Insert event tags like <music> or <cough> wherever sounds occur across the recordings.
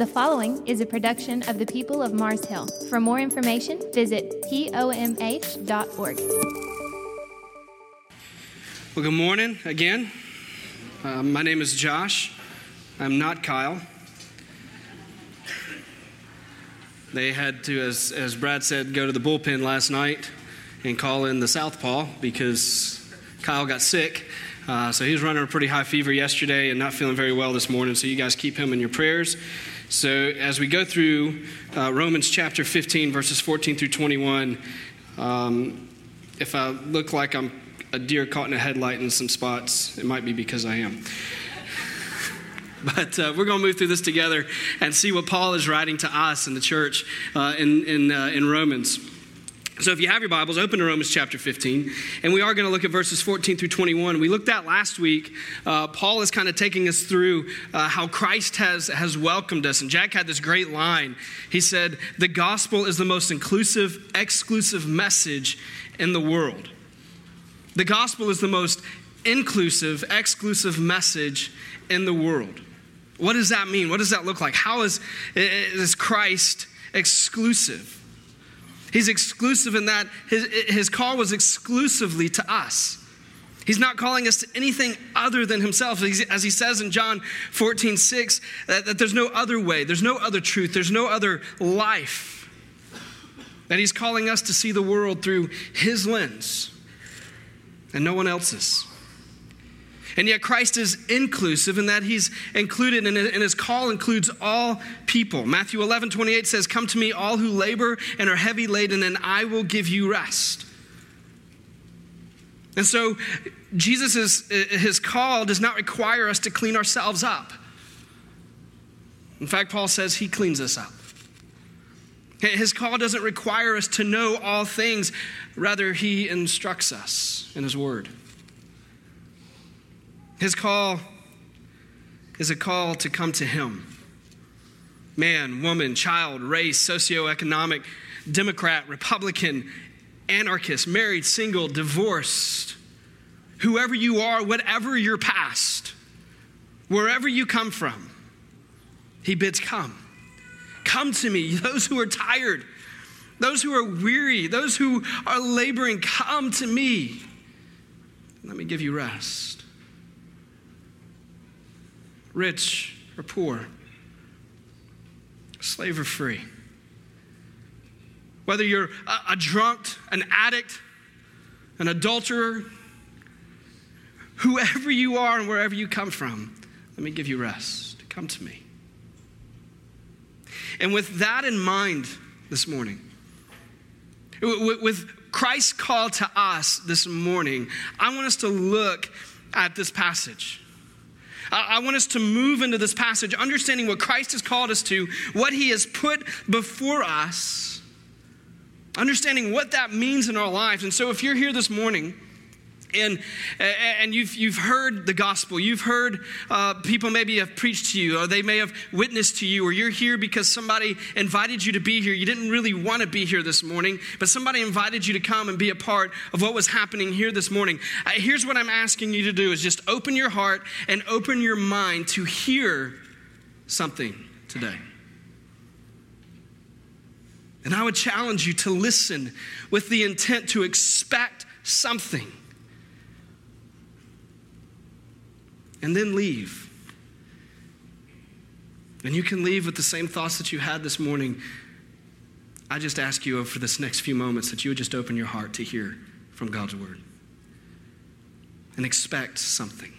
The following is a production of the people of Mars Hill. For more information, visit pomh.org. Well, good morning again. Uh, my name is Josh. I'm not Kyle. They had to, as, as Brad said, go to the bullpen last night and call in the Southpaw because Kyle got sick. Uh, so he was running a pretty high fever yesterday and not feeling very well this morning. So you guys keep him in your prayers. So as we go through uh, Romans chapter 15, verses 14 through 21, um, if I look like I'm a deer caught in a headlight in some spots, it might be because I am. <laughs> But uh, we're going to move through this together and see what Paul is writing to us in the church uh, in, in, uh, in Romans. So, if you have your Bibles, open to Romans chapter 15. And we are going to look at verses 14 through 21. We looked at last week. Uh, Paul is kind of taking us through uh, how Christ has, has welcomed us. And Jack had this great line. He said, The gospel is the most inclusive, exclusive message in the world. The gospel is the most inclusive, exclusive message in the world. What does that mean? What does that look like? How is, is Christ exclusive? He's exclusive in that his, his call was exclusively to us. He's not calling us to anything other than himself. As he says in John 14, 6, that, that there's no other way, there's no other truth, there's no other life. That he's calling us to see the world through his lens and no one else's. And yet, Christ is inclusive in that he's included, and his call includes all people. Matthew 11, 28 says, Come to me, all who labor and are heavy laden, and I will give you rest. And so, Jesus' his call does not require us to clean ourselves up. In fact, Paul says he cleans us up. His call doesn't require us to know all things, rather, he instructs us in his word. His call is a call to come to Him. Man, woman, child, race, socioeconomic, Democrat, Republican, anarchist, married, single, divorced, whoever you are, whatever your past, wherever you come from, He bids come. Come to me, those who are tired, those who are weary, those who are laboring, come to me. Let me give you rest rich or poor, slave or free. Whether you're a, a drunk, an addict, an adulterer, whoever you are and wherever you come from, let me give you rest. Come to me. And with that in mind this morning, with Christ's call to us this morning, I want us to look at this passage. I want us to move into this passage, understanding what Christ has called us to, what he has put before us, understanding what that means in our lives. And so, if you're here this morning, and, and you've, you've heard the gospel. You've heard uh, people maybe have preached to you, or they may have witnessed to you, or you're here because somebody invited you to be here. You didn't really want to be here this morning, but somebody invited you to come and be a part of what was happening here this morning. Uh, here's what I'm asking you to do is just open your heart and open your mind to hear something today. And I would challenge you to listen with the intent to expect something. And then leave. And you can leave with the same thoughts that you had this morning. I just ask you for this next few moments that you would just open your heart to hear from God's word and expect something.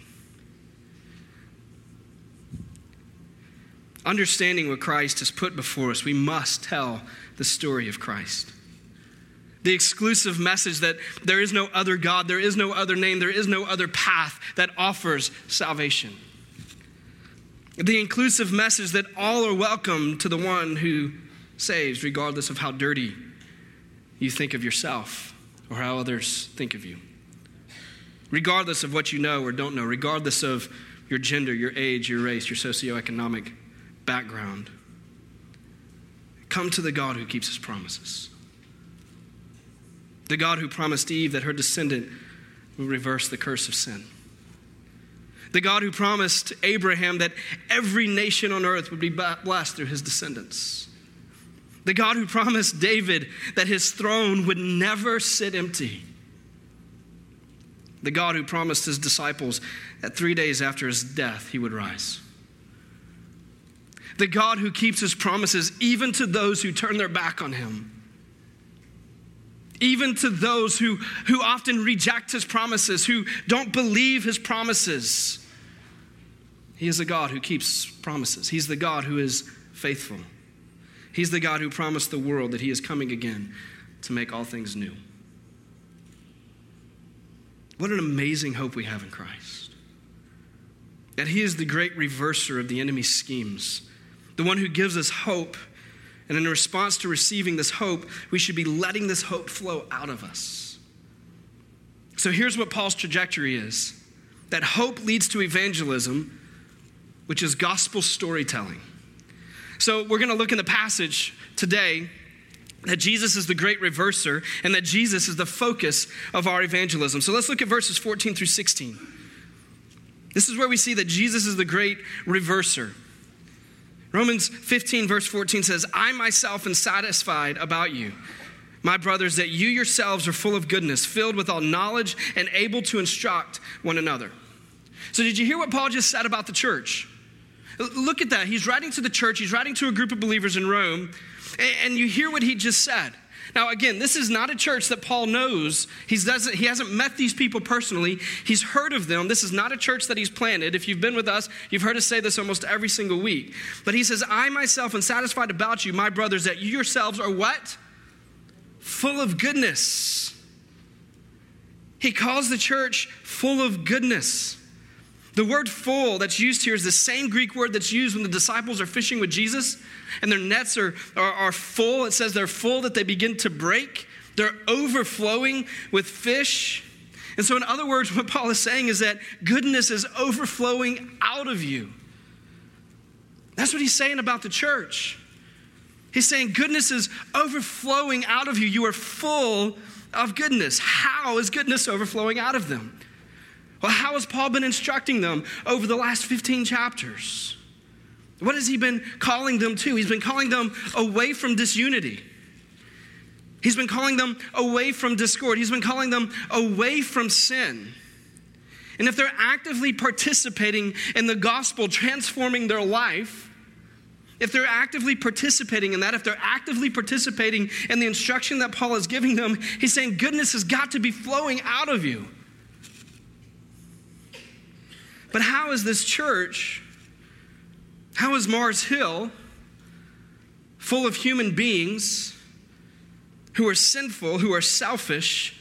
Understanding what Christ has put before us, we must tell the story of Christ the exclusive message that there is no other God, there is no other name, there is no other path that offers salvation. The inclusive message that all are welcome to the one who saves, regardless of how dirty you think of yourself or how others think of you. Regardless of what you know or don't know, regardless of your gender, your age, your race, your socioeconomic background. Come to the God who keeps his promises. The God who promised Eve that her descendant would reverse the curse of sin. The God who promised Abraham that every nation on earth would be blessed through his descendants. The God who promised David that his throne would never sit empty. The God who promised his disciples that three days after his death he would rise. The God who keeps his promises even to those who turn their back on him. Even to those who, who often reject his promises, who don't believe his promises. He is a God who keeps promises. He's the God who is faithful. He's the God who promised the world that He is coming again to make all things new. What an amazing hope we have in Christ. That He is the great reverser of the enemy's schemes, the one who gives us hope. And in response to receiving this hope, we should be letting this hope flow out of us. So here's what Paul's trajectory is that hope leads to evangelism which is gospel storytelling. So, we're going to look in the passage today that Jesus is the great reverser and that Jesus is the focus of our evangelism. So, let's look at verses 14 through 16. This is where we see that Jesus is the great reverser. Romans 15, verse 14 says, I myself am satisfied about you, my brothers, that you yourselves are full of goodness, filled with all knowledge, and able to instruct one another. So, did you hear what Paul just said about the church? Look at that. He's writing to the church, he's writing to a group of believers in Rome, and you hear what he just said. Now, again, this is not a church that Paul knows. He's doesn't, he hasn't met these people personally. He's heard of them. This is not a church that he's planted. If you've been with us, you've heard us say this almost every single week. But he says, I myself am satisfied about you, my brothers, that you yourselves are what? Full of goodness. He calls the church full of goodness. The word full that's used here is the same Greek word that's used when the disciples are fishing with Jesus and their nets are, are, are, full. It says they're full that they begin to break, they're overflowing with fish. And so, in other words, what Paul is saying is that goodness is overflowing out of you. That's what he's saying about the church. He's saying goodness is overflowing out of you. You are full of goodness. How is goodness overflowing out of them? Well, how has Paul been instructing them over the last 15 chapters? What has he been calling them to? He's been calling them away from disunity. He's been calling them away from discord. He's been calling them away from sin. And if they're actively participating in the gospel, transforming their life, if they're actively participating in that, if they're actively participating in the instruction that Paul is giving them, he's saying goodness has got to be flowing out of you. But how is this church, how is Mars Hill, full of human beings who are sinful, who are selfish,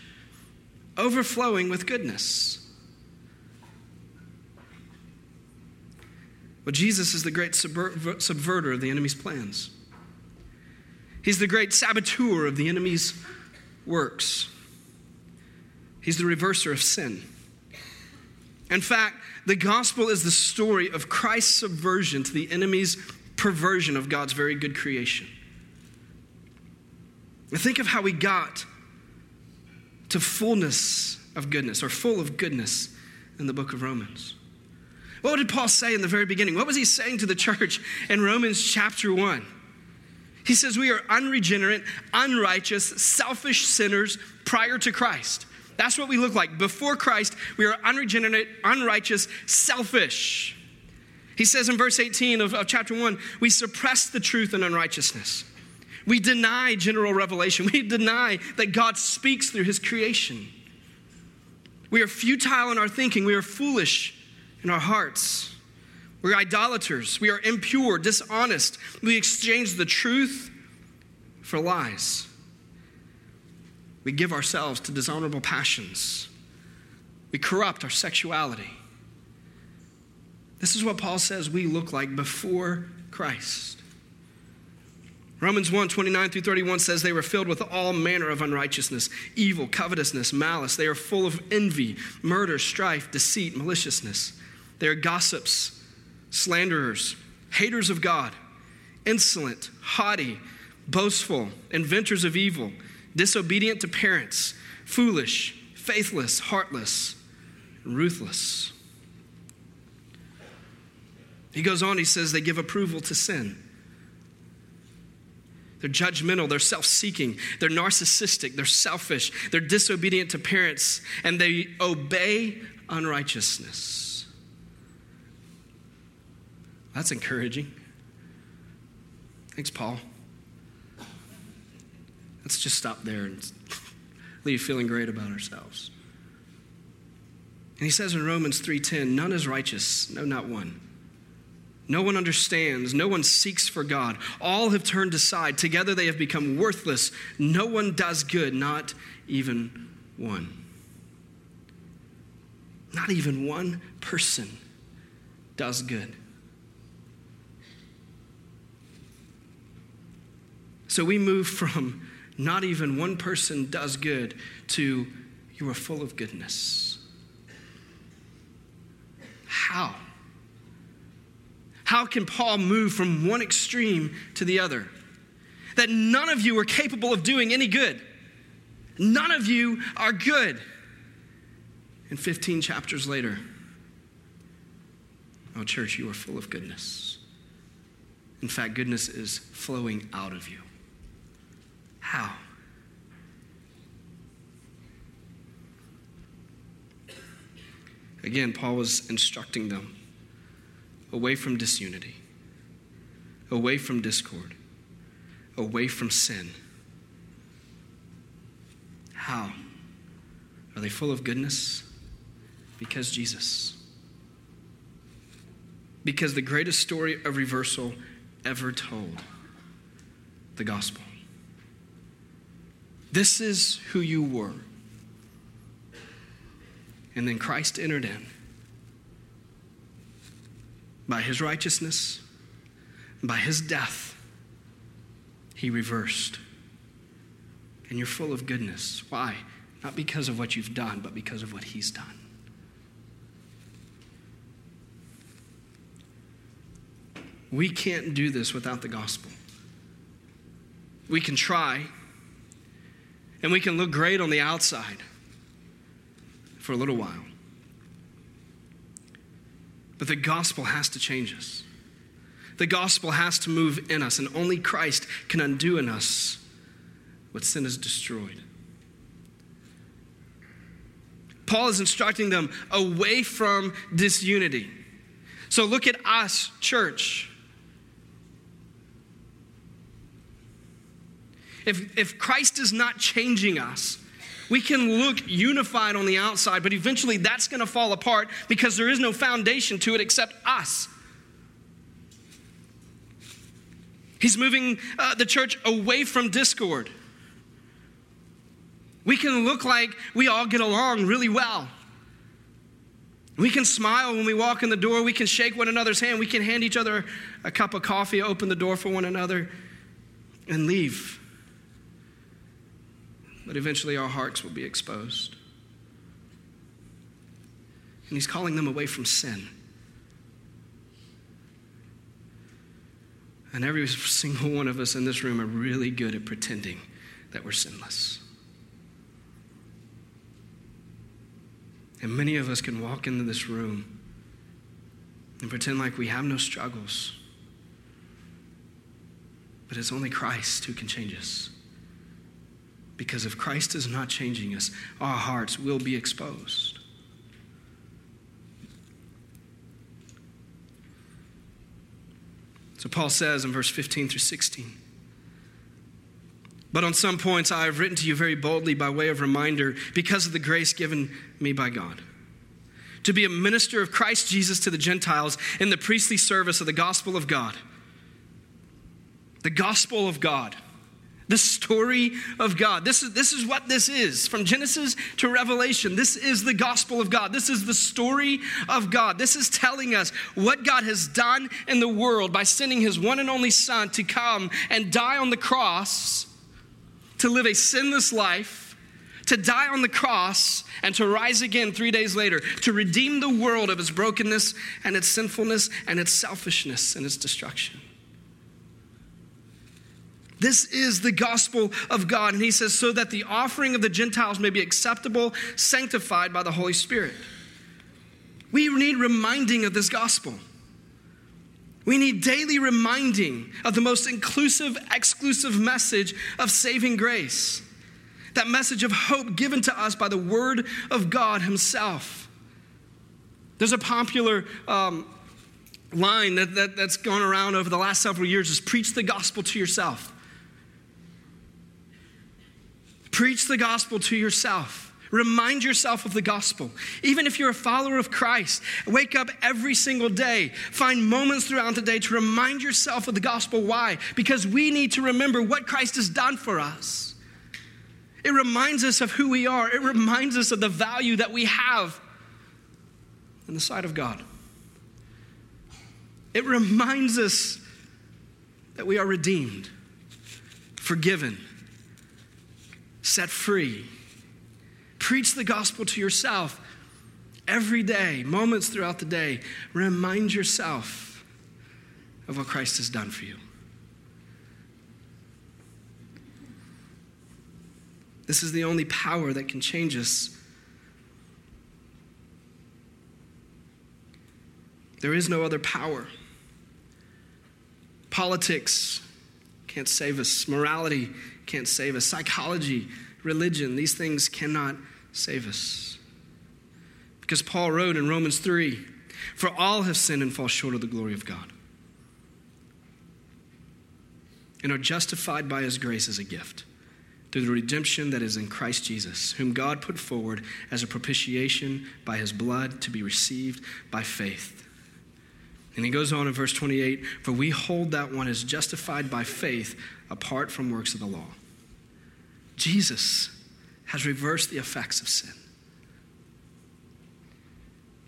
overflowing with goodness? Well, Jesus is the great subverter of the enemy's plans. He's the great saboteur of the enemy's works. He's the reverser of sin. In fact, the gospel is the story of Christ's subversion to the enemy's perversion of God's very good creation. think of how we got to fullness of goodness, or full of goodness in the book of Romans. What did Paul say in the very beginning? What was he saying to the church in Romans chapter 1? He says, We are unregenerate, unrighteous, selfish sinners prior to Christ. That's what we look like. Before Christ, we are unregenerate, unrighteous, selfish. He says in verse 18 of, of chapter 1 we suppress the truth and unrighteousness. We deny general revelation. We deny that God speaks through his creation. We are futile in our thinking. We are foolish in our hearts. We're idolaters. We are impure, dishonest. We exchange the truth for lies. We give ourselves to dishonorable passions. We corrupt our sexuality. This is what Paul says we look like before Christ. Romans 1 29 through 31 says they were filled with all manner of unrighteousness, evil, covetousness, malice. They are full of envy, murder, strife, deceit, maliciousness. They are gossips, slanderers, haters of God, insolent, haughty, boastful, inventors of evil disobedient to parents, foolish, faithless, heartless, ruthless. He goes on, he says they give approval to sin. They're judgmental, they're self seeking, they're narcissistic, they're selfish, they're disobedient to parents, and they obey unrighteousness. That's encouraging. Thanks, Paul. Let's just stop there and leave feeling great about ourselves. And he says in Romans 3:10, none is righteous, no not one. No one understands. No one seeks for God. All have turned aside. Together they have become worthless. No one does good, not even one. Not even one person does good. So we move from not even one person does good to you are full of goodness. How? How can Paul move from one extreme to the other? That none of you are capable of doing any good. None of you are good. And 15 chapters later, oh, church, you are full of goodness. In fact, goodness is flowing out of you. How? Again, Paul was instructing them away from disunity, away from discord, away from sin. How? Are they full of goodness? Because Jesus. Because the greatest story of reversal ever told the gospel. This is who you were. And then Christ entered in by his righteousness, by his death, he reversed. And you're full of goodness. Why? Not because of what you've done, but because of what he's done. We can't do this without the gospel. We can try, and we can look great on the outside for a little while. But the gospel has to change us. The gospel has to move in us, and only Christ can undo in us what sin has destroyed. Paul is instructing them away from disunity. So look at us, church. If, if Christ is not changing us, we can look unified on the outside, but eventually that's going to fall apart because there is no foundation to it except us. He's moving uh, the church away from discord. We can look like we all get along really well. We can smile when we walk in the door. We can shake one another's hand. We can hand each other a cup of coffee, open the door for one another, and leave but eventually our hearts will be exposed. And he's calling them away from sin. And every single one of us in this room are really good at pretending that we're sinless. And many of us can walk into this room and pretend like we have no struggles. But it's only Christ who can change us. Because if Christ is not changing us, our hearts will be exposed. So Paul says in verse 15 through 16. But on some points I have written to you very boldly by way of reminder because of the grace given me by God. To be a minister of Christ Jesus to the Gentiles in the priestly service of the gospel of God. The gospel of God the story of God. This is, this is what this is. From Genesis to Revelation, this is the gospel of God. This is the story of God. This is telling us what God has done in the world by sending his one and only Son to come and die on the cross, to live a sinless life. To die on the cross and to rise again three days later, to redeem the world of its brokenness and its sinfulness and its selfishness and its destruction. This is the gospel of God. And he says, so that the offering of the Gentiles may be acceptable, sanctified by the Holy Spirit. We need reminding of this gospel. We need daily reminding of the most inclusive, exclusive message of saving grace. That message of hope given to us by the Word of God Himself. There's a popular um, line that, that, that's gone around over the last several years is preach the gospel to yourself. Preach the gospel to yourself. Remind yourself of the gospel. Even if you're a follower of Christ, wake up every single day. Find moments throughout the day to remind yourself of the gospel. Why? Because we need to remember what Christ has done for us. It reminds us of who we are, it reminds us of the value that we have in the sight of God. It reminds us that we are redeemed, forgiven, set free Preach the gospel to yourself every day, moments throughout the day. Remind yourself of what Christ has done for you. This is the only power that can change us. There is no other power. Politics can't save us, morality can't save us, psychology, religion, these things cannot save us. Because Paul wrote in Romans 3 For all have sinned and fall short of the glory of God, and are justified by his grace as a gift through the redemption that is in Christ Jesus, whom God put forward as a propitiation by his blood to be received by faith. And he goes on in verse 28 For we hold that one is justified by faith apart from works of the law. Jesus has reversed the effects of sin.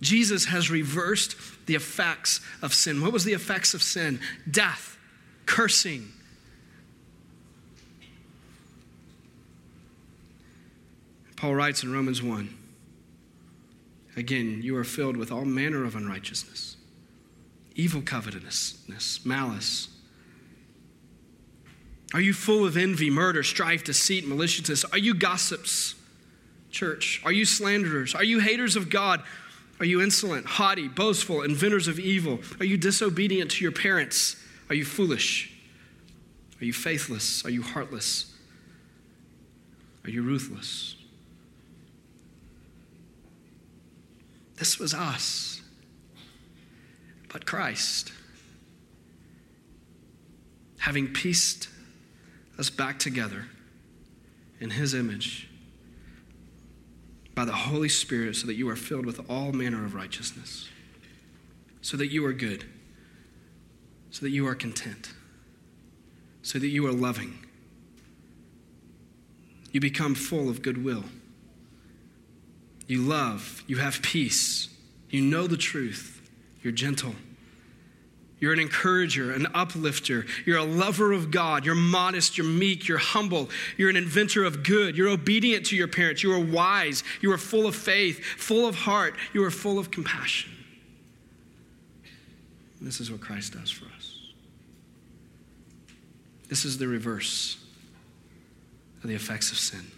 Jesus has reversed the effects of sin. What was the effects of sin? Death, cursing. Paul writes in Romans 1 Again, you are filled with all manner of unrighteousness, evil covetousness, malice are you full of envy, murder, strife, deceit, maliciousness? Are you gossips, church? Are you slanderers? Are you haters of God? Are you insolent, haughty, boastful, inventors of evil? Are you disobedient to your parents? Are you foolish? Are you faithless? Are you heartless? Are you ruthless? This was us, but Christ, having pieced us back together in His image by the Holy Spirit so that you are filled with all manner of righteousness, so that you are good, so that you are content, so that you are loving. You become full of goodwill. You love, you have peace, you know the truth, you're gentle. You're an encourager, an uplifter. You're a lover of God. You're modest. You're meek. You're humble. You're an inventor of good. You're obedient to your parents. You are wise. You are full of faith, full of heart. You are full of compassion. This is what Christ does for us. This is the reverse of the effects of sin.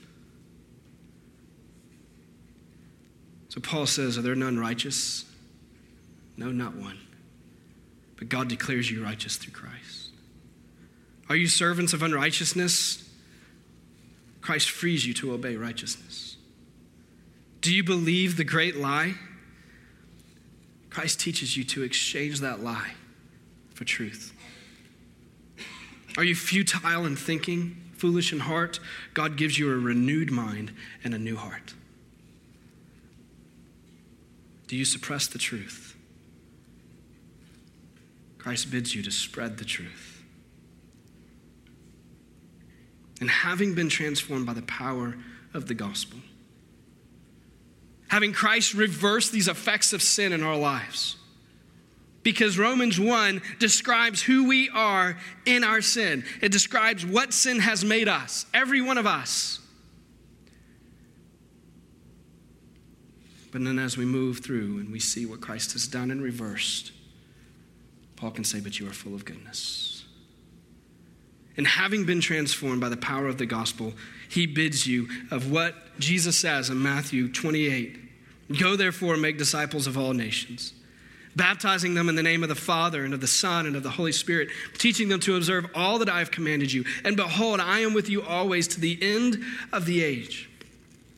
So Paul says, Are there none righteous? No, not one but God declares you righteous through Christ. Are you servants of unrighteousness? Christ frees you to obey righteousness. Do you believe the great lie? Christ teaches you to exchange that lie for truth. Are you futile in thinking, foolish in heart? God gives you a renewed mind and a new heart. Do you suppress the truth? Christ bids you to spread the truth. And having been transformed by the power of the gospel, having Christ reverse these effects of sin in our lives, because Romans 1 describes who we are in our sin. It describes what sin has made us, every one of us. But then as we move through and we see what Christ has done and reversed, Paul can say, But you are full of goodness. And having been transformed by the power of the gospel, he bids you of what Jesus says in Matthew 28 Go therefore and make disciples of all nations, baptizing them in the name of the Father and of the Son and of the Holy Spirit, teaching them to observe all that I have commanded you. And behold, I am with you always to the end of the age.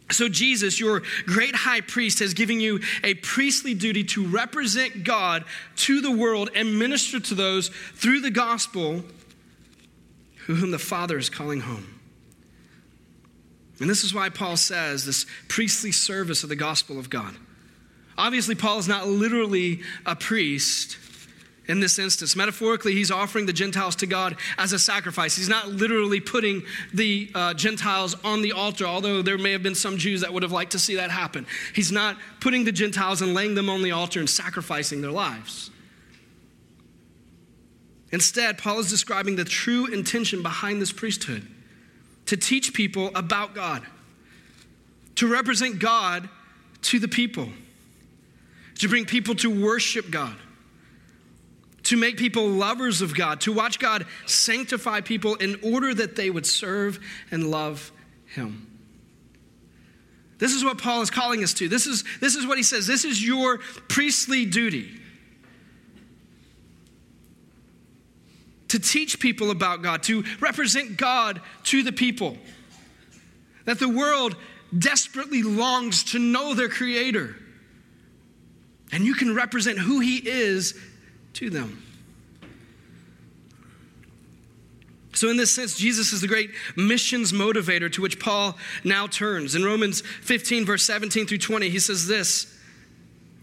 So, Jesus, your great high priest, has given you a priestly duty to represent God to the world and minister to those through the gospel whom the Father is calling home. And this is why Paul says this priestly service of the gospel of God. Obviously, Paul is not literally a priest in this instance. Metaphorically, he's offering the Gentiles to God as a sacrifice. He's not literally putting the uh, Gentiles on the altar, although there may have been some Jews that would have liked to see that happen. He's not putting the Gentiles and laying them on the altar and sacrificing their lives. Instead, Paul is describing the true intention behind this priesthood to teach people about God, to represent God to the people to bring people to worship God, to make people lovers of God, to watch God sanctify people in order that they would serve and love Him. This is what Paul is calling us to. This is, this is what he says. This is your priestly duty. To teach people about God, to represent God to the people. That the world desperately longs to know their Creator and you can represent who He is to them. So, in this sense, Jesus is the great missions motivator to which Paul now turns. In Romans 15, verse 17 through 20, he says this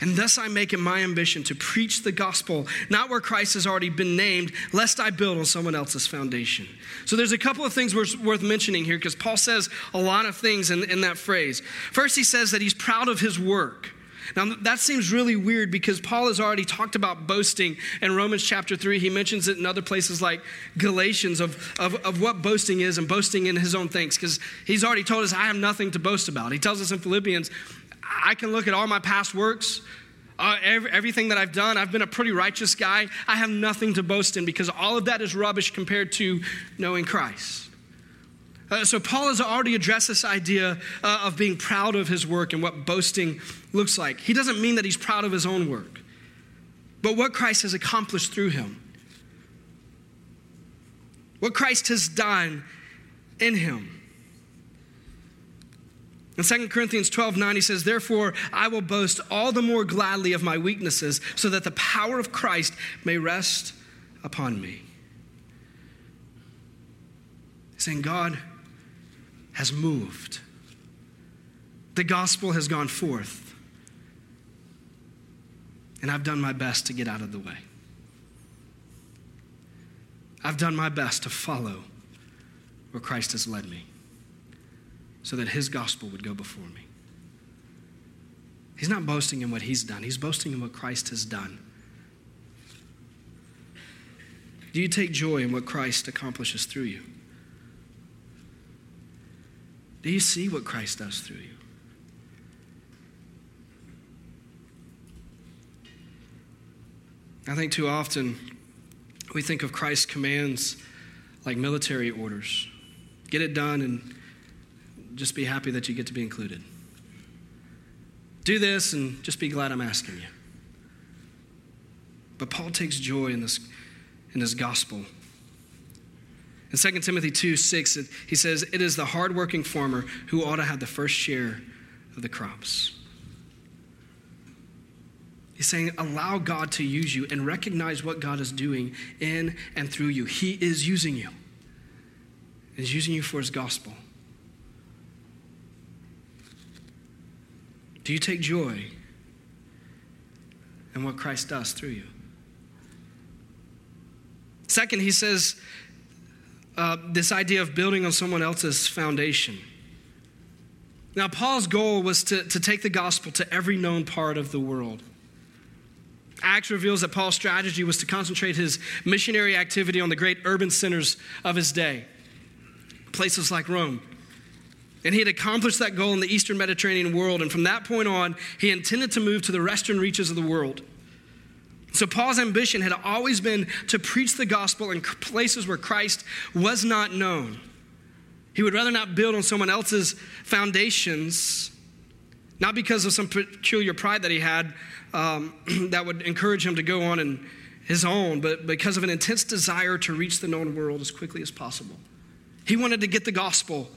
And thus I make it my ambition to preach the gospel, not where Christ has already been named, lest I build on someone else's foundation. So there's a couple of things worth mentioning here because Paul says a lot of things in, in that phrase. First, he says that he's proud of his work. Now, that seems really weird because Paul has already talked about boasting in Romans chapter 3. He mentions it in other places like Galatians of, of, of what boasting is and boasting in his own things because he's already told us, I have nothing to boast about. He tells us in Philippians, I can look at all my past works, uh, every, everything that I've done. I've been a pretty righteous guy. I have nothing to boast in because all of that is rubbish compared to knowing Christ. Uh, so, Paul has already addressed this idea uh, of being proud of his work and what boasting looks like. He doesn't mean that he's proud of his own work, but what Christ has accomplished through him. What Christ has done in him. In 2 Corinthians 12 9, he says, Therefore, I will boast all the more gladly of my weaknesses, so that the power of Christ may rest upon me. He's saying, God has moved, the gospel has gone forth, and I've done my best to get out of the way. I've done my best to follow where Christ has led me so that his gospel would go before me. He's not boasting in what he's done, he's boasting in what Christ has done. Do you take joy in what Christ accomplishes through you? Do you see what Christ does through you? I think too often we think of Christ's commands like military orders get it done and just be happy that you get to be included. Do this and just be glad I'm asking you. But Paul takes joy in this, in this gospel. In 2 Timothy 2 6, he says, It is the hardworking farmer who ought to have the first share of the crops. He's saying, allow God to use you and recognize what God is doing in and through you. He is using you, He's using you for His gospel. Do you take joy in what Christ does through you? Second, he says uh, this idea of building on someone else's foundation. Now, Paul's goal was to, to take the gospel to every known part of the world. Acts reveals that Paul's strategy was to concentrate his missionary activity on the great urban centers of his day, places like Rome, And he had accomplished that goal in the Eastern Mediterranean world. And from that point on, he intended to move to the western reaches of the world. So, Paul's ambition had always been to preach the gospel in places where Christ was not known. He would rather not build on someone else's foundations, not because of some peculiar pride that he had um, <clears throat> that would encourage him to go on in his own, but because of an intense desire to reach the known world as quickly as possible. He wanted to get the gospel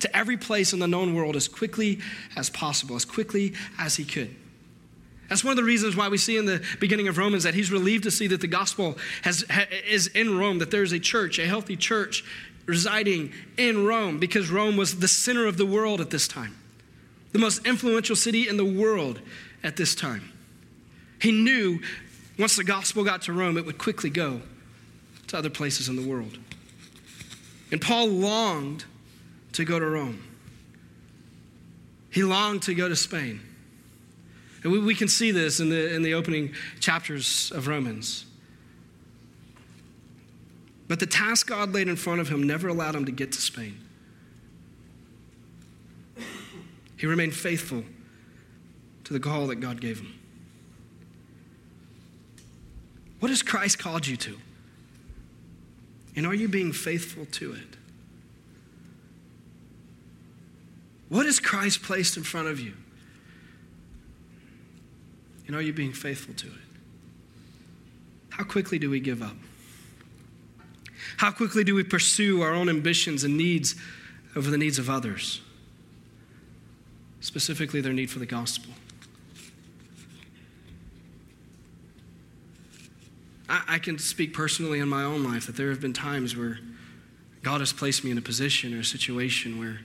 to every place in the known world as quickly as possible, as quickly as he could. That's one of the reasons why we see in the beginning of Romans that he's relieved to see that the gospel has, is in Rome, that there's a church, a healthy church residing in Rome, because Rome was the center of the world at this time, the most influential city in the world at this time. He knew once the gospel got to Rome, it would quickly go to other places in the world. And Paul longed to go to Rome. He longed to go to Spain. And we, we can see this in the, in the opening chapters of Romans. But the task God laid in front of him never allowed him to get to Spain. He remained faithful to the call that God gave him. What has Christ called you to? And are you being faithful to it? What has Christ placed in front of you? And are you being faithful to it? How quickly do we give up? How quickly do we pursue our own ambitions and needs over the needs of others? Specifically, their need for the gospel. I, I can speak personally in my own life that there have been times where God has placed me in a position or a situation where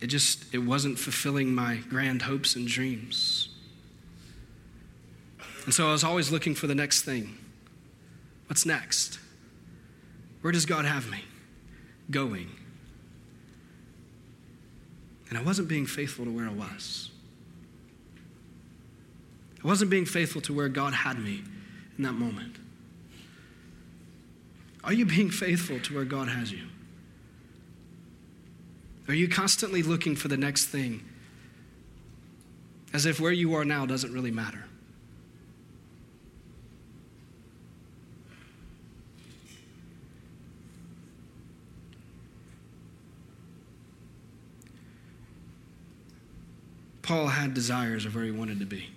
it just it wasn't fulfilling my grand hopes and dreams and so I was always looking for the next thing. What's next? Where does God have me going? And I wasn't being faithful to where I was. I wasn't being faithful to where God had me in that moment. Are you being faithful to where God has you? Are you constantly looking for the next thing as if where you are now doesn't really matter? Paul had desires of where he wanted to be.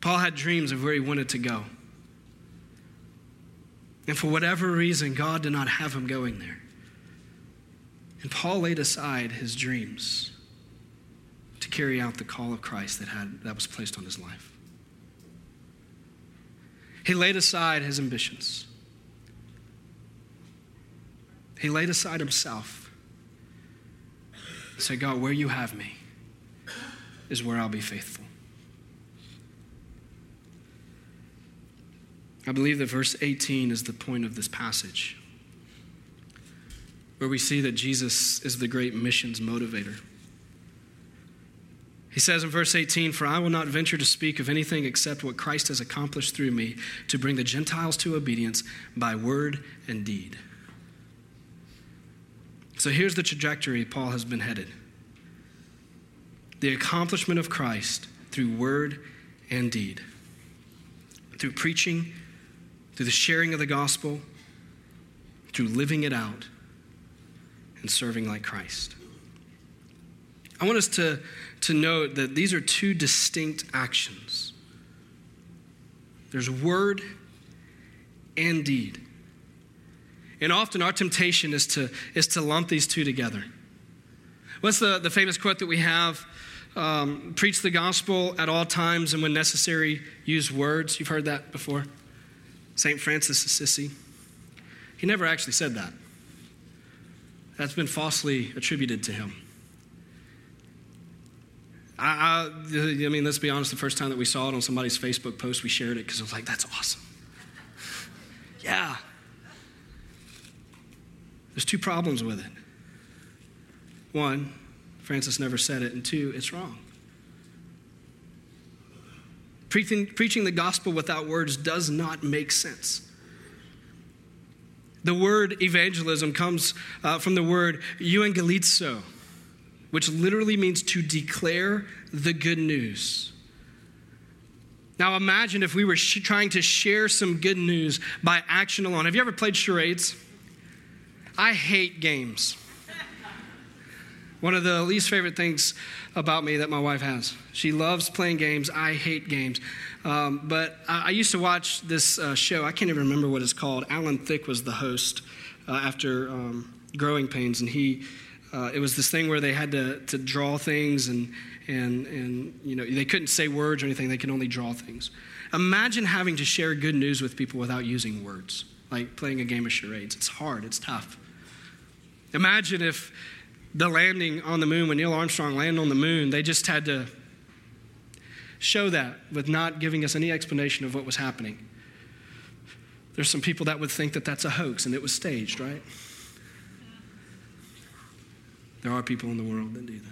Paul had dreams of where he wanted to go. And for whatever reason, God did not have him going there. And Paul laid aside his dreams to carry out the call of Christ that, had, that was placed on his life. He laid aside his ambitions. He laid aside himself Say, God, where you have me is where I'll be faithful. I believe that verse 18 is the point of this passage, where we see that Jesus is the great missions motivator. He says in verse 18, For I will not venture to speak of anything except what Christ has accomplished through me to bring the Gentiles to obedience by word and deed. So here's the trajectory Paul has been headed the accomplishment of Christ through word and deed, through preaching, through the sharing of the gospel, through living it out, and serving like Christ. I want us to, to note that these are two distinct actions there's word and deed. And often our temptation is to, is to lump these two together. What's the, the famous quote that we have? Um, preach the gospel at all times and when necessary, use words. You've heard that before. St. Francis of Assisi. He never actually said that. That's been falsely attributed to him. I, I, I, mean, let's be honest, the first time that we saw it on somebody's Facebook post, we shared it because it was like, that's awesome. <laughs> yeah, there's two problems with it. One, Francis never said it, and two, it's wrong. Preaching, preaching the gospel without words does not make sense. The word evangelism comes uh, from the word euangelizo, which literally means to declare the good news. Now imagine if we were sh- trying to share some good news by action alone. Have you ever played charades? I hate games. One of the least favorite things about me that my wife has. She loves playing games. I hate games. Um, but I, I, used to watch this uh, show. I can't even remember what it's called. Alan Thicke was the host uh, after um, Growing Pains, and he. Uh, it was this thing where they had to, to draw things and, and, and you know they couldn't say words or anything they could only draw things imagine having to share good news with people without using words like playing a game of charades it's hard it's tough imagine if the landing on the moon when neil armstrong landed on the moon they just had to show that with not giving us any explanation of what was happening. There's some people that would think that that's a hoax and it was staged, right? There are people in the world that do that.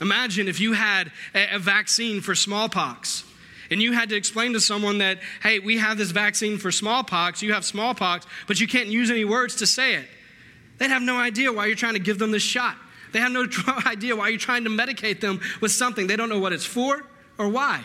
Imagine if you had a, vaccine for smallpox and you had to explain to someone that, hey, we have this vaccine for smallpox, you have smallpox, but you can't use any words to say it. They'd have no idea why you're trying to give them this shot. They have no <laughs> idea why you're trying to medicate them with something. They don't know what it's for or why.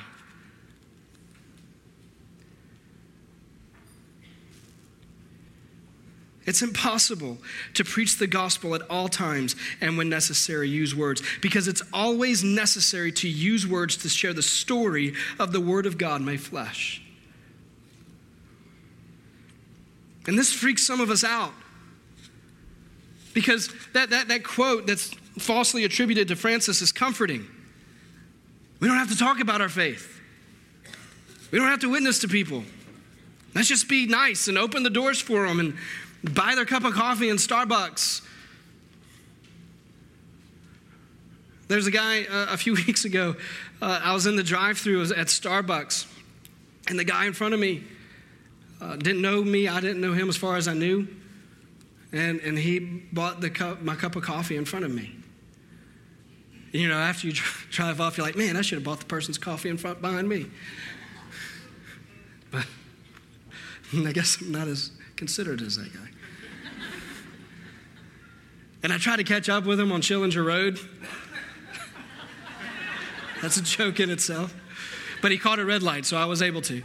It's impossible to preach the gospel at all times and when necessary use words because it's always necessary to use words to share the story of the Word of God made flesh. And this freaks some of us out because that, that, that quote that's falsely attributed to Francis is comforting. We don't have to talk about our faith, we don't have to witness to people. Let's just be nice and open the doors for them and buy their cup of coffee in Starbucks. There's a guy uh, a few <laughs> weeks ago, uh, I was in the drive through at Starbucks, and the guy in front of me uh, didn't know me, I didn't know him as far as I knew. And, and he bought the cup, my cup of coffee in front of me. You know, after you <laughs> drive off, you're like, man, I should have bought the person's coffee in front behind me. But <laughs> I guess I'm not as considerate as that guy. And I tried to catch up with him on Schillinger Road. <laughs> That's a joke in itself. But he caught a red light, so I was able to.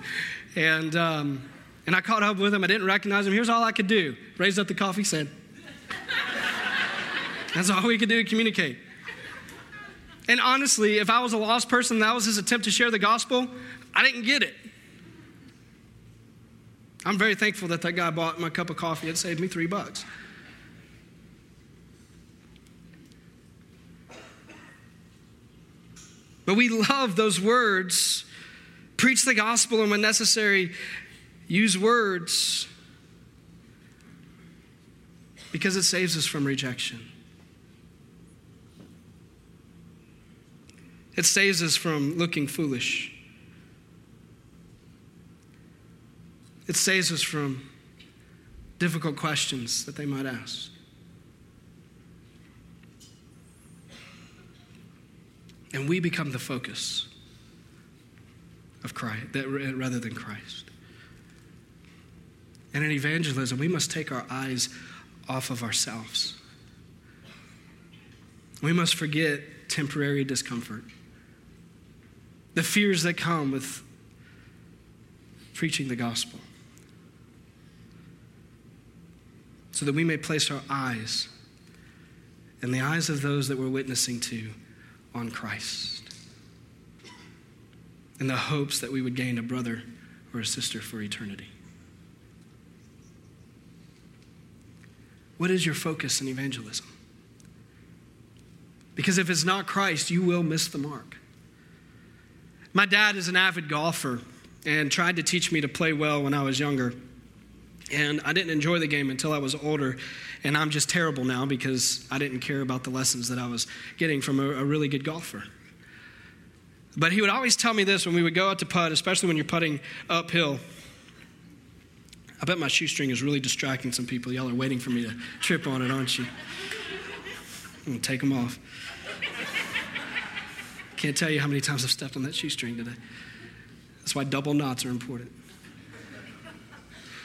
And, um, and I caught up with him. I didn't recognize him. Here's all I could do raised up the coffee, said. That's all we could do to communicate. And honestly, if I was a lost person that was his attempt to share the gospel, I didn't get it. I'm very thankful that that guy bought my cup of coffee. It saved me three bucks. But we love those words. Preach the gospel and when necessary, use words because it saves us from rejection. It saves us from looking foolish. It saves us from difficult questions that they might ask. And we become the focus of Christ rather than Christ. And in evangelism, we must take our eyes off of ourselves. We must forget temporary discomfort the fears that come with preaching the gospel. So that we may place our eyes and the eyes of those that we're witnessing to on Christ. In the hopes that we would gain a brother or a sister for eternity. What is your focus in evangelism? Because if it's not Christ, you will miss the mark. My dad is an avid golfer and tried to teach me to play well when I was younger. And I didn't enjoy the game until I was older. And I'm just terrible now because I didn't care about the lessons that I was getting from a, a really good golfer. But he would always tell me this when we would go out to putt, especially when you're putting uphill. I bet my shoestring is really distracting some people. Y'all are waiting for me to trip on it, aren't you? I'm going to take them off. Can't tell you how many times I've stepped on that shoestring today. That's why double knots are important.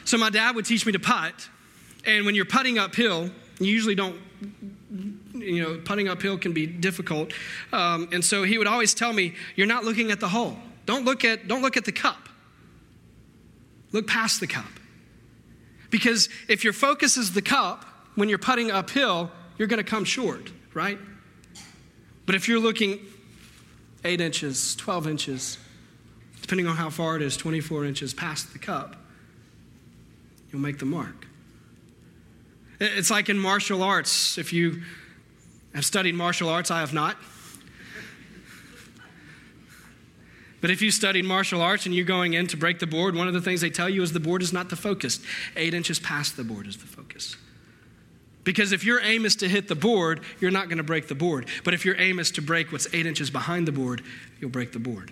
So my dad would teach me to putt, and when you're putting uphill, you usually don't you know, putting uphill can be difficult. Um, and so he would always tell me, You're not looking at the hole. Don't look at, don't look at the cup. Look past the cup. Because if your focus is the cup, when you're putting uphill, you're going to come short, right? But if you're looking eight inches, 12 inches, depending on how far it is, 24 inches past the cup, you'll make the mark. It's like in martial arts. If you have studied martial arts, I have not. But if you studied martial arts and you're going in to break the board, one of the things they tell you is the board is not the focus. Eight inches past the board is the focus. Because if your aim is to hit the board, you're not going to break the board. But if your aim is to break what's eight inches behind the board, you'll break the board.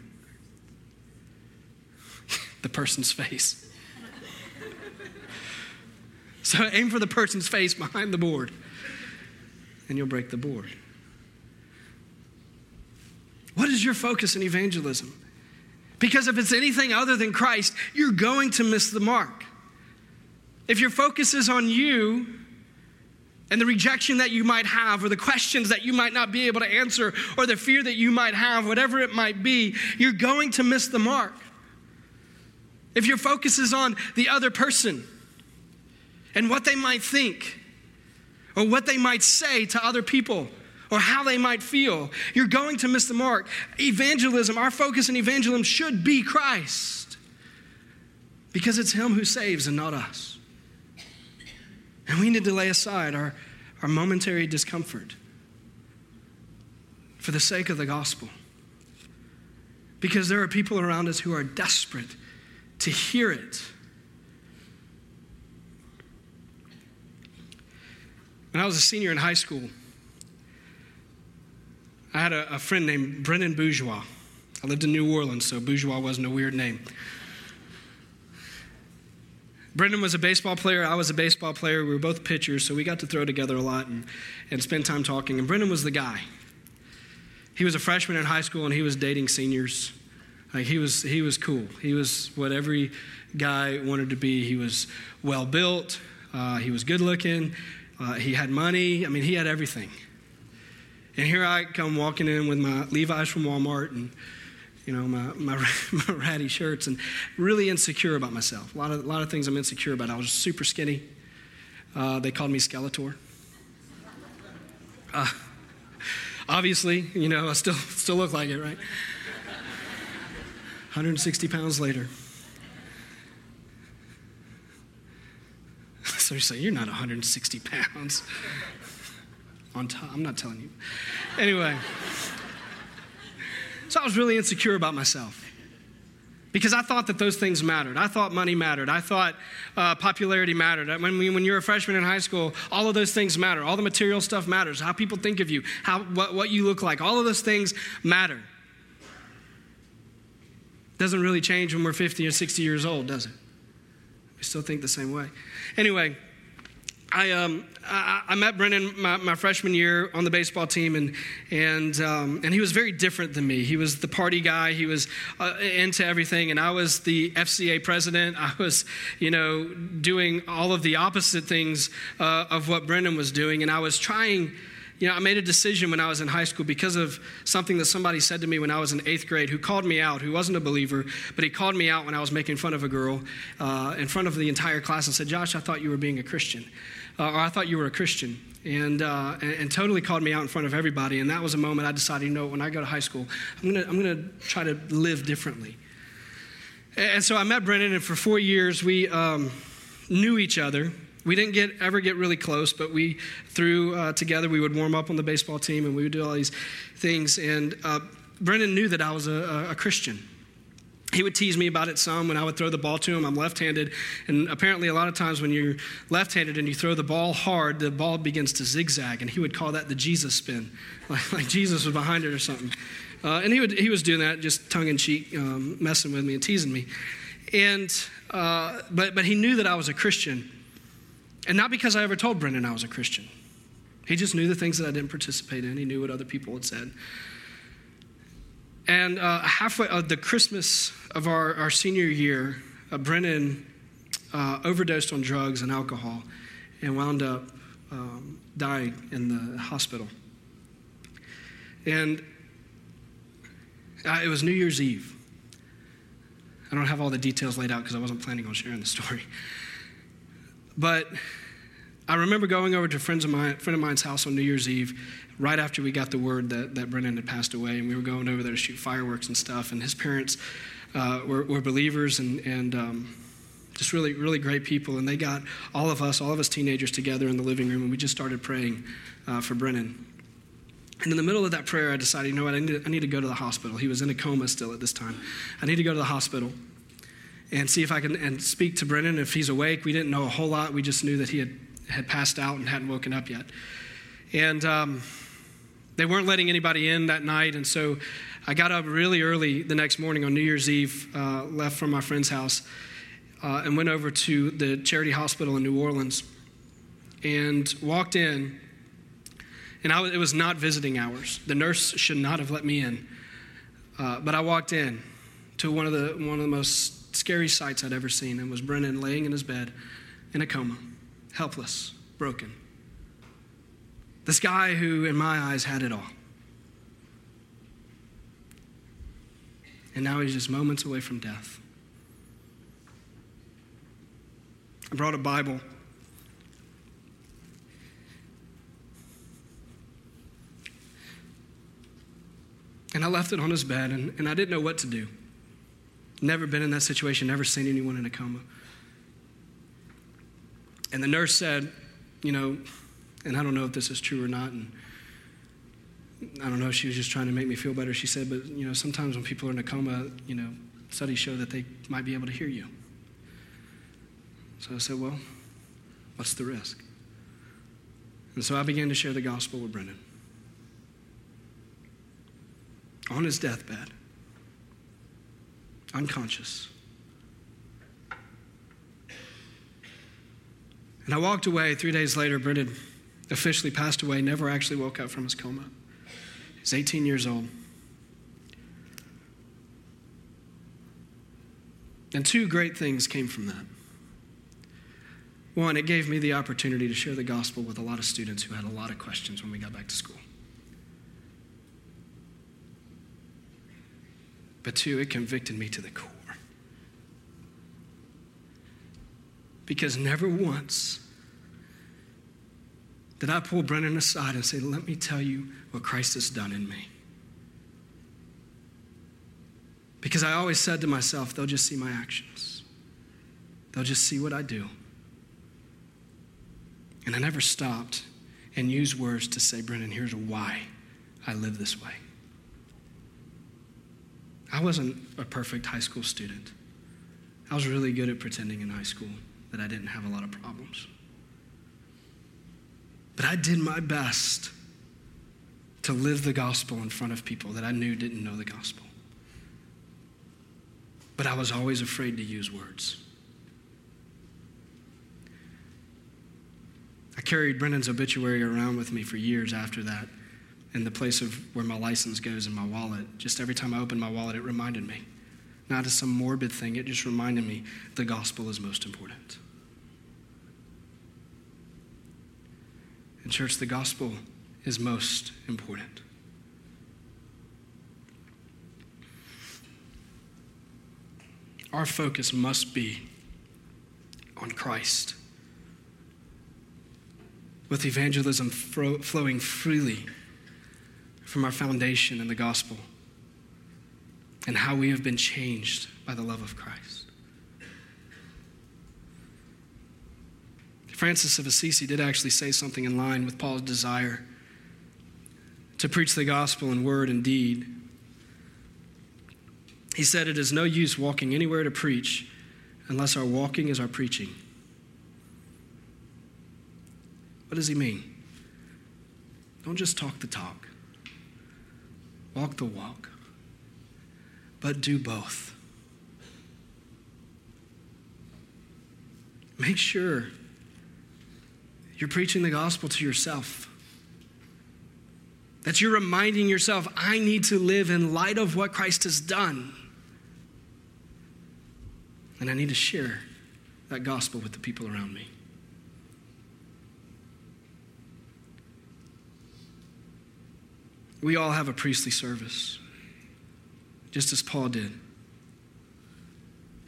<laughs> the person's face. <laughs> so aim for the person's face behind the board, and you'll break the board. What is your focus in evangelism? Because if it's anything other than Christ, you're going to miss the mark. If your focus is on you and the rejection that you might have, or the questions that you might not be able to answer, or the fear that you might have, whatever it might be, you're going to miss the mark. If your focus is on the other person and what they might think, or what they might say to other people, or how they might feel, you're going to miss the mark. Evangelism, our focus in evangelism should be Christ because it's Him who saves and not us. And we need to lay aside our, our momentary discomfort for the sake of the gospel. Because there are people around us who are desperate to hear it. When I was a senior in high school, I had a, a friend named Brennan Bourgeois. I lived in New Orleans, so Bourgeois wasn't a weird name. Brendan was a baseball player. I was a baseball player. We were both pitchers, so we got to throw together a lot and, and spend time talking. And Brendan was the guy. He was a freshman in high school and he was dating seniors. Like he was, he was cool. He was what every guy wanted to be. He was well built. Uh, he was good looking. Uh, he had money. I mean, he had everything. And here I come walking in with my Levi's from Walmart and, you know, my, my, <laughs> my ratty shirts and really insecure about myself. A lot of, a lot of things I'm insecure about. I was super skinny. Uh, they called me Skeletor. Uh, obviously, you know, I still, still look like it, right? 160 pounds later. <laughs> So you say, You're not 160 pounds on top. I'm not telling you. Anyway, so I was really insecure about myself because I thought that those things mattered. I thought money mattered. I thought uh, popularity mattered. When, when you're a freshman in high school, all of those things matter. All the material stuff matters. How people think of you, how, what, what you look like, all of those things matter. Doesn't really change when we're 50 or 60 years old, does it? We still think the same way. Anyway, I, um, I, I, met Brennan my, my, freshman year on the baseball team, and, and, um, and he was very different than me. He was the party guy, he was uh, into everything, and I was the FCA president. <laughs> I was, you know, doing all of the opposite things uh, of what Brennan was doing, and I was trying. You know, I made a decision when I was in high school because of something that somebody said to me when I was in eighth grade, who called me out, who wasn't a believer, but he called me out when I was making fun of a girl uh, in front of the entire class and said, Josh, I thought you were being a Christian uh, or I thought you were a Christian. And, uh, and, and, totally called me out in front of everybody. And that was a moment I decided, you know, when I go to high school, I'm going to I'm gonna try to live differently. And so I met Brennan, and for four years we um, knew each other. We didn't get, ever get really close, but we threw uh, together. We would warm up on the baseball team, and we would do all these things. And uh, Brennan knew that I was a, a Christian he would tease me about it some when I would throw the ball to him. I'm left handed, and apparently, a lot of times when you're left handed and you throw the ball hard, the ball begins to zigzag, and he would call that the Jesus spin, <laughs> like, like Jesus was behind it or something. Uh, and he, would, he was doing that just tongue in cheek, um, messing with me and teasing me. And, uh, but, but he knew that I was a Christian, and not because I ever told Brendan I was a Christian. He just knew the things that I didn't participate in, he knew what other people had said. And uh, halfway, uh, the Christmas of our, our senior year, uh, Brennan uh, overdosed on drugs and alcohol and wound up um, dying in the hospital. And uh, it was New Year's Eve. I don't have all the details laid out because I wasn't planning on sharing the story. But I remember going over to a friend of, mine, friend of mine's house on New Year's Eve right after we got the word that, that Brennan had passed away, and we were going over there to shoot fireworks and stuff. And his parents uh, were, were, believers and, and um, just really, really great people. And they got all of us, all of us teenagers together in the living room, and we just started praying uh, for Brennan. And in the middle of that prayer, I decided, you know what, I need, to, I need to go to the hospital. He was in a coma still at this time. I need to go to the hospital and see if I can and speak to Brennan if he's awake. We didn't know a whole lot. We just knew that he had, had passed out and hadn't woken up yet. And um, they weren't letting anybody in that night. And so I got up really early the next morning on New Year's Eve, uh, left from my friend's house, uh, and went over to the Charity Hospital in New Orleans and walked in and I, it was not visiting hours. The nurse should not have let me in. Uh, but I walked in to one of, the, one of the most scary sights I'd ever seen, and was Brennan laying in his bed in a coma, helpless, broken. This guy who, in my eyes, had it all. And now he's just moments away from death. I brought a Bible And I left it on his bed, and, and I didn't know what to do. Never been in that situation, never seen anyone in a coma. And the nurse said, you know, and I don't know if this is true or not, and I don't know if she was just trying to make me feel better. She said, but, you know, sometimes when people are in a coma, you know, studies show that they might be able to hear you. So I said, well, what's the risk? And so I began to share the gospel with Brendan on his deathbed, unconscious. And I walked away. Three days later, Brendan officially passed away, never actually woke up from his coma. He's 18 years old. And two great things came from that. One, it gave me the opportunity to share the gospel with a lot of students who had a lot of questions when we got back to school. But two, it convicted me to the core. Because never once did I pull Brennan aside and say, Let me tell you what Christ has done in me. Because I always said to myself, They'll just see my actions, they'll just see what I do. And I never stopped and used words to say, Brennan, here's why I live this way. I wasn't a perfect high school student. I was really good at pretending in high school that I didn't have a lot of problems. But I did my best to live the gospel in front of people that I knew didn't know the gospel. But I was always afraid to use words. I carried Brendan's obituary around with me for years after that in the place of where my license goes in my wallet. Just every time I opened my wallet, it reminded me. Not as some morbid thing, it just reminded me the gospel is most important. In church, the gospel is most important. Our focus must be on Christ. With evangelism flowing freely from our foundation in the gospel and how we have been changed by the love of Christ. Francis of Assisi did actually say something in line with Paul's desire to preach the gospel in word and deed. He said, It is no use walking anywhere to preach unless our walking is our preaching. What does he mean? Don't just talk the talk walk the walk, but do both. Make sure you're preaching the gospel to yourself. That you're reminding yourself, I need to live in light of what Christ has done. And I need to share that gospel with the people around me. We all have a priestly service, just as Paul did,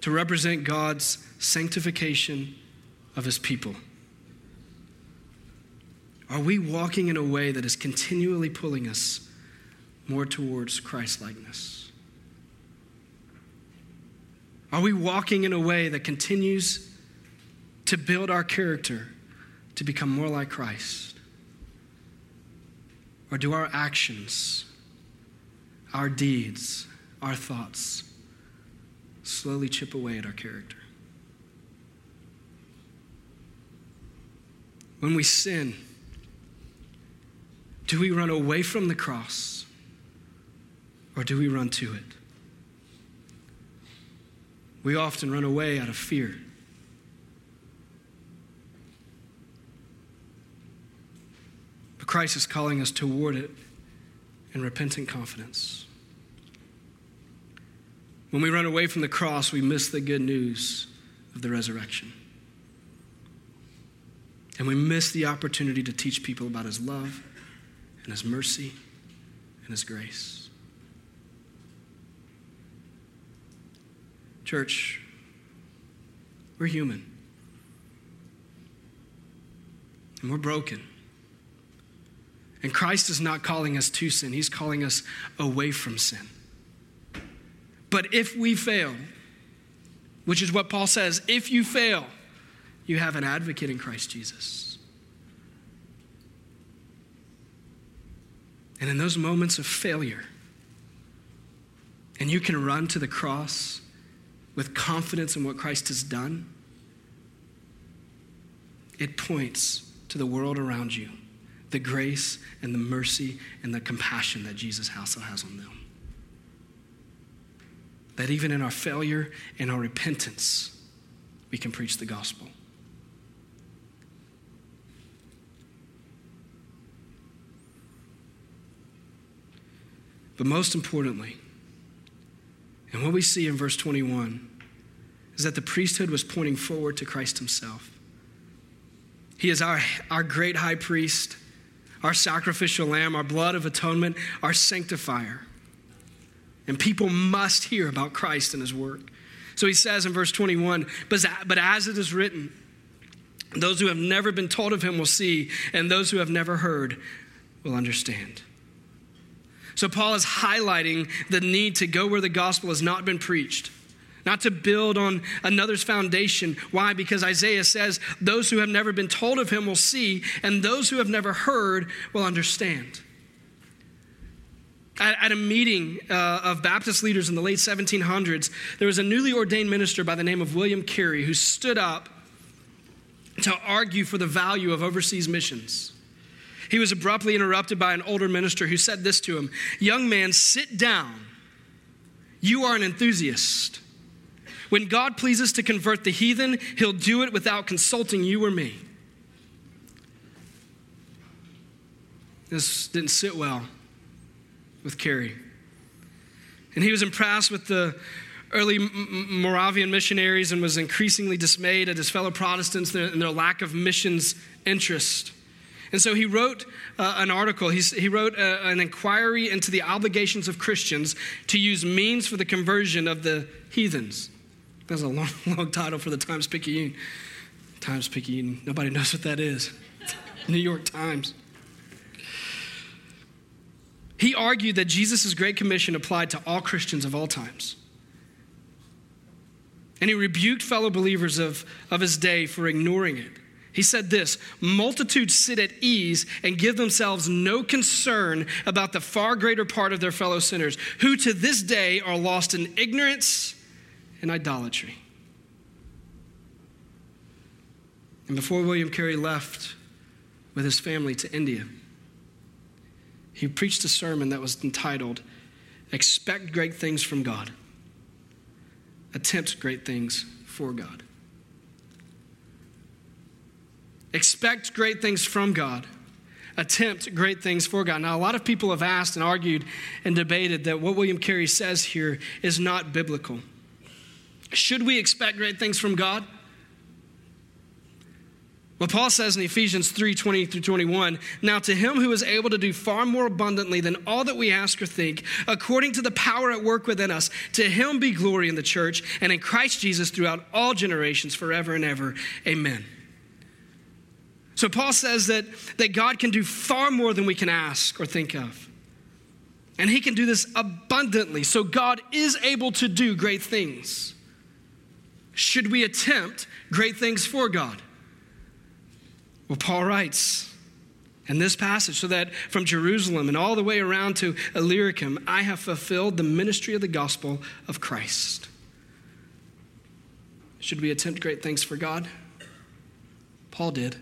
to represent God's sanctification of his people. Are we walking in a way that is continually pulling us more towards Christ likeness? Are we walking in a way that continues to build our character to become more like Christ? Or do our actions, our deeds, our thoughts slowly chip away at our character? When we sin, do we run away from the cross or do we run to it? We often run away out of fear. But Christ is calling us toward it in repentant confidence. When we run away from the cross, we miss the good news of the resurrection. And we miss the opportunity to teach people about his love and his mercy and his grace. Church, we're human. And we're broken. And Christ is not calling us to sin, He's calling us away from sin. But if we fail, which is what Paul says, if you fail, you have an advocate in Christ Jesus. And in those moments of failure, and you can run to the cross with confidence in what Christ has done, it points to the world around you the grace and the mercy and the compassion that Jesus also has on them. That even in our failure and our repentance, we can preach the gospel. But most importantly, and what we see in verse 21 is that the priesthood was pointing forward to Christ himself. He is our, our great high priest, our sacrificial lamb, our blood of atonement, our sanctifier. And people must hear about Christ and his work. So he says in verse 21 but, but as it is written, those who have never been told of him will see, and those who have never heard will understand. So Paul is highlighting the need to go where the gospel has not been preached not to build on another's foundation. Why? Because Isaiah says, Those who have never been told of him will see, and those who have never heard will understand. At, at a meeting uh, of Baptist leaders in the late 1700s, there was a newly ordained minister by the name of William Carey who stood up to argue for the value of overseas missions. He was abruptly interrupted by an older minister who said this to him Young man, sit down. You are an enthusiast. When God pleases to convert the heathen, he'll do it without consulting you or me. This didn't sit well with Carey. And he was impressed with the early Moravian missionaries and was increasingly dismayed at his fellow Protestants and their lack of missions interest. And so he wrote uh, an article. He's, he wrote a, uh, an inquiry into the obligations of Christians to use means for the conversion of the heathens. That's a long, <laughs> long title for the Times Picayune. Times Picayune. Nobody knows what that is. <laughs> New York Times. He argued that Jesus' Great Commission applied to all Christians of all times. And he rebuked fellow believers of, of his day for ignoring it. He said this Multitudes sit at ease and give themselves no concern about the far greater part of their fellow sinners, who to this day are lost in ignorance and idolatry. And before William Carey left with his family to India, he preached a sermon that was entitled, Expect Great Things from God, Attempt Great Things for God. Expect great things from God. Attempt great things for God. Now, a lot of people have asked and argued and debated that what William Carey says here is not biblical. Should we expect great things from God? What Paul says in Ephesians 3 20 through 21 Now to him who is able to do far more abundantly than all that we ask or think, according to the power at work within us, to him be glory in the church and in Christ Jesus throughout all generations, forever and ever. Amen. So Paul says that, that God can do far more than we can ask or think of. And he can do this abundantly. So God is able to do great things. Should we attempt great things for God? Well, Paul writes in this passage so that from Jerusalem and all the way around to Illyricum, I have fulfilled the ministry of the gospel of Christ. Should we attempt great things for God? Paul did.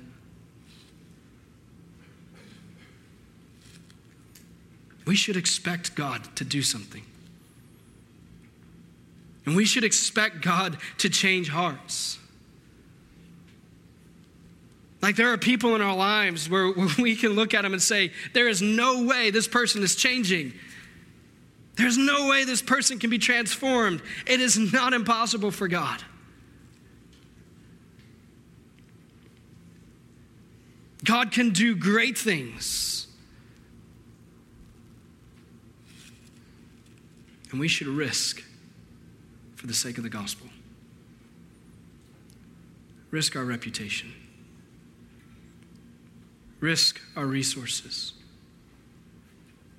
We should expect God to do something. And we should expect God to change hearts. Like there are people in our lives where, where, we can look at them and say, there is no way this person is changing. There's no way this person can be transformed. It is not impossible for God. God can do great things. And we should risk for the sake of the gospel. Risk our reputation risk our resources,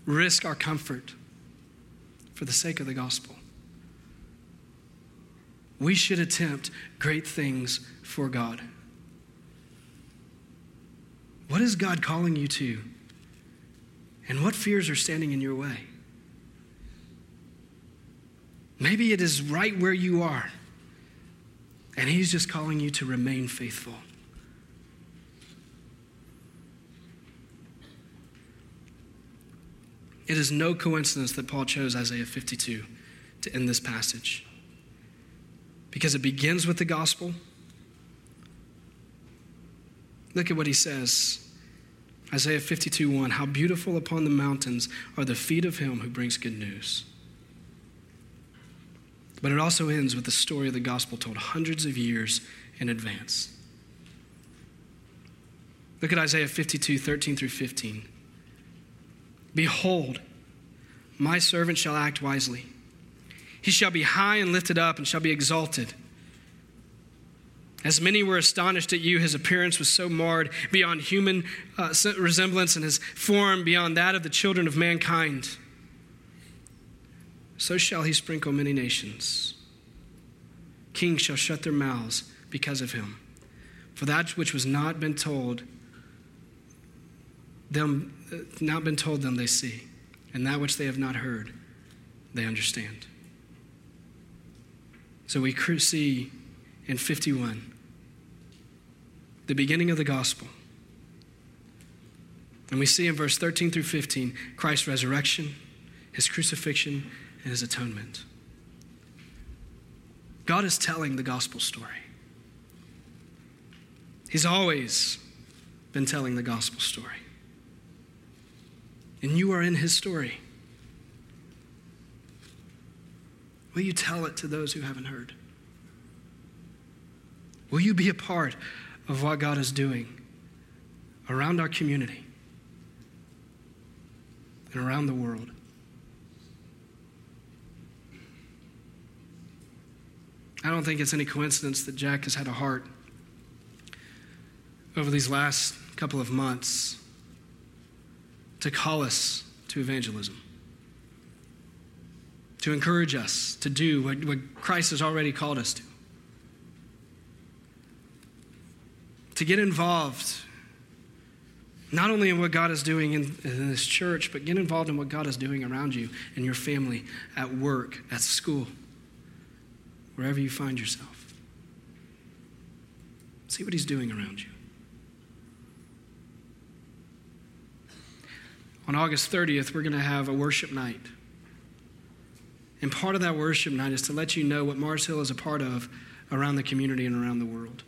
risk our comfort for the sake of the gospel. We should attempt great things for God. What is God calling you to? And what fears are standing in your way? Maybe it is right where you are, and He's just calling you to remain faithful. It is no coincidence that Paul chose Isaiah 52 to end this passage because it begins with the gospel. Look at what he says. Isaiah 52 1 How beautiful upon the mountains are the feet of him who brings good news. But it also ends with the story of the gospel told hundreds of years in advance. Look at Isaiah 52 13 through 15. Behold, my servant shall act wisely. He shall be high and lifted up and shall be exalted. As many were astonished at you, his appearance was so marred beyond human uh, resemblance and his form beyond that of the children of mankind. So shall he sprinkle many nations. Kings shall shut their mouths because of him. For that which was not been told them not been told them they see, and that which they have not heard they understand. So we see in 51 the beginning of the gospel. And we see in verse 13 through 15 Christ's resurrection, his crucifixion, and his atonement. God is telling the gospel story. He's always been telling the gospel story and you are in his story. Will you tell it to those who haven't heard? Will you be a part of what God is doing around our community and around the world? I don't think it's any coincidence that Jack has had a heart over these last couple of months to call us to evangelism, to encourage us to do what, what Christ has already called us to, to get involved not only in what God is doing in, in, this church, but get involved in what God is doing around you, in your family, at work, at school, wherever you find yourself. See what He's doing around you. on August 30th, we're going to have a worship night. And part of that worship night is to let you know what Mars Hill is a part of around the community and around the world.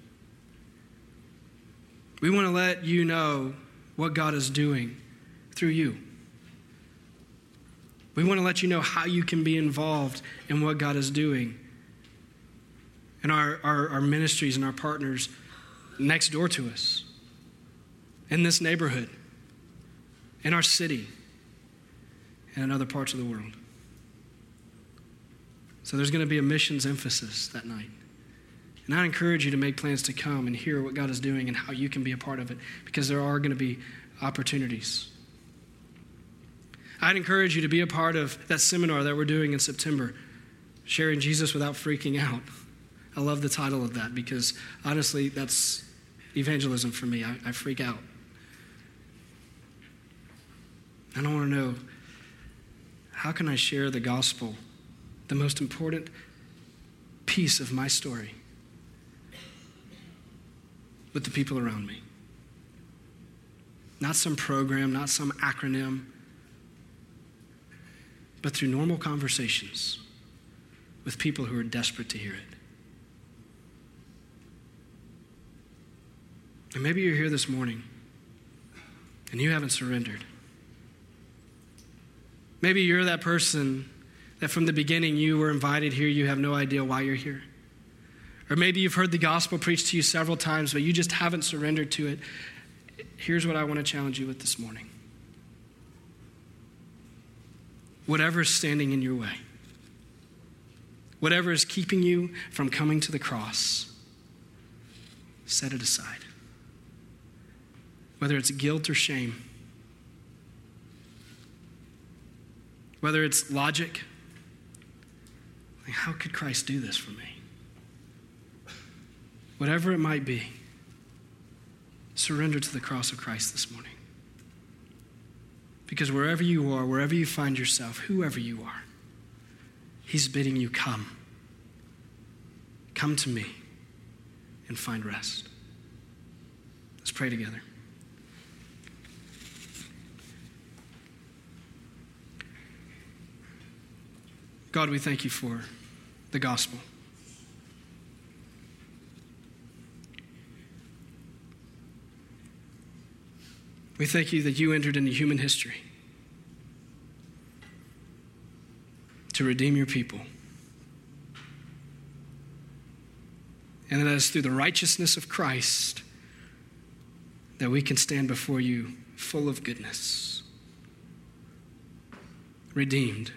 We want to let you know what God is doing through you. We want to let you know how you can be involved in what God is doing. And our, our, our ministries and our partners next door to us, in this neighborhood, in our city, and in other parts of the world. So there's going to be a missions emphasis that night. And I encourage you to make plans to come and hear what God is doing and how you can be a part of it because there are going to be opportunities. I'd encourage you to be a part of that seminar that we're doing in September, Sharing Jesus Without Freaking Out. I love the title of that because honestly, that's evangelism for me. I, I freak out. I want to know how can I share the gospel, the most important piece of my story, with the people around me? Not some program, not some acronym, but through normal conversations with people who are desperate to hear it. And maybe you're here this morning and you haven't surrendered. Maybe you're that person that from the beginning you were invited here, you have no idea why you're here. Or maybe you've heard the gospel preached to you several times, but you just haven't surrendered to it. Here's what I want to challenge you with this morning whatever is standing in your way, whatever is keeping you from coming to the cross, set it aside. Whether it's guilt or shame, whether it's logic, how could Christ do this for me? Whatever it might be, surrender to the cross of Christ this morning. Because wherever you are, wherever you find yourself, whoever you are, He's bidding you come. Come to me and find rest. Let's pray together. God, we thank you for the gospel. We thank you that you entered into human history to redeem your people. And that that is through the righteousness of Christ that we can stand before you full of goodness, redeemed,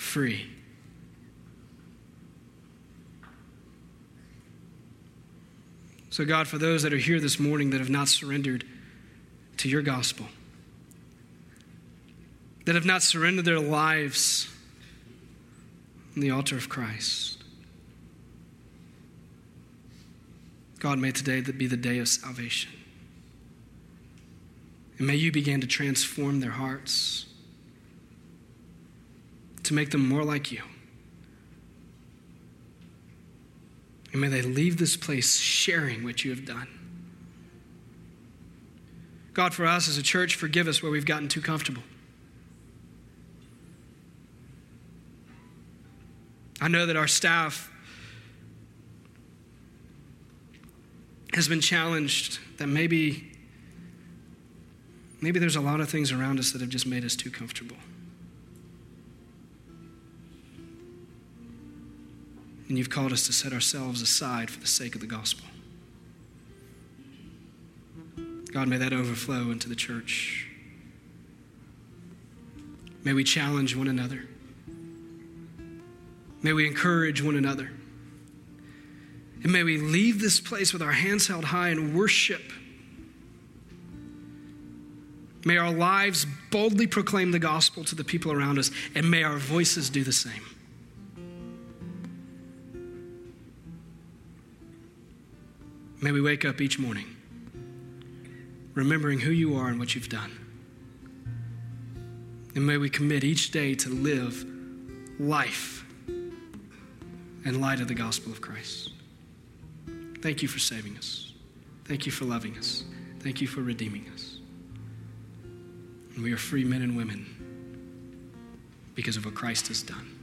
free. So, God, for those that are here this morning that have not surrendered, to your gospel, that have not surrendered their lives on the altar of Christ. God, may today be the day of salvation. And may you begin to transform their hearts to make them more like you. And may they leave this place sharing what you have done. God, for us as a church, forgive us where we've gotten too comfortable. I know that our staff has been challenged that maybe maybe there's a lot of things around us that have just made us too comfortable. And you've called us to set ourselves aside for the sake of the gospel. God, may that overflow into the church. May we challenge one another. May we encourage one another. And may we leave this place with our hands held high and worship. May our lives boldly proclaim the gospel to the people around us, and may our voices do the same. May we wake up each morning remembering who you are and what you've done. And may we commit each day to live life in light of the gospel of Christ. Thank you for saving us. Thank you for loving us. Thank you for redeeming us. And we are free men and women because of what Christ has done.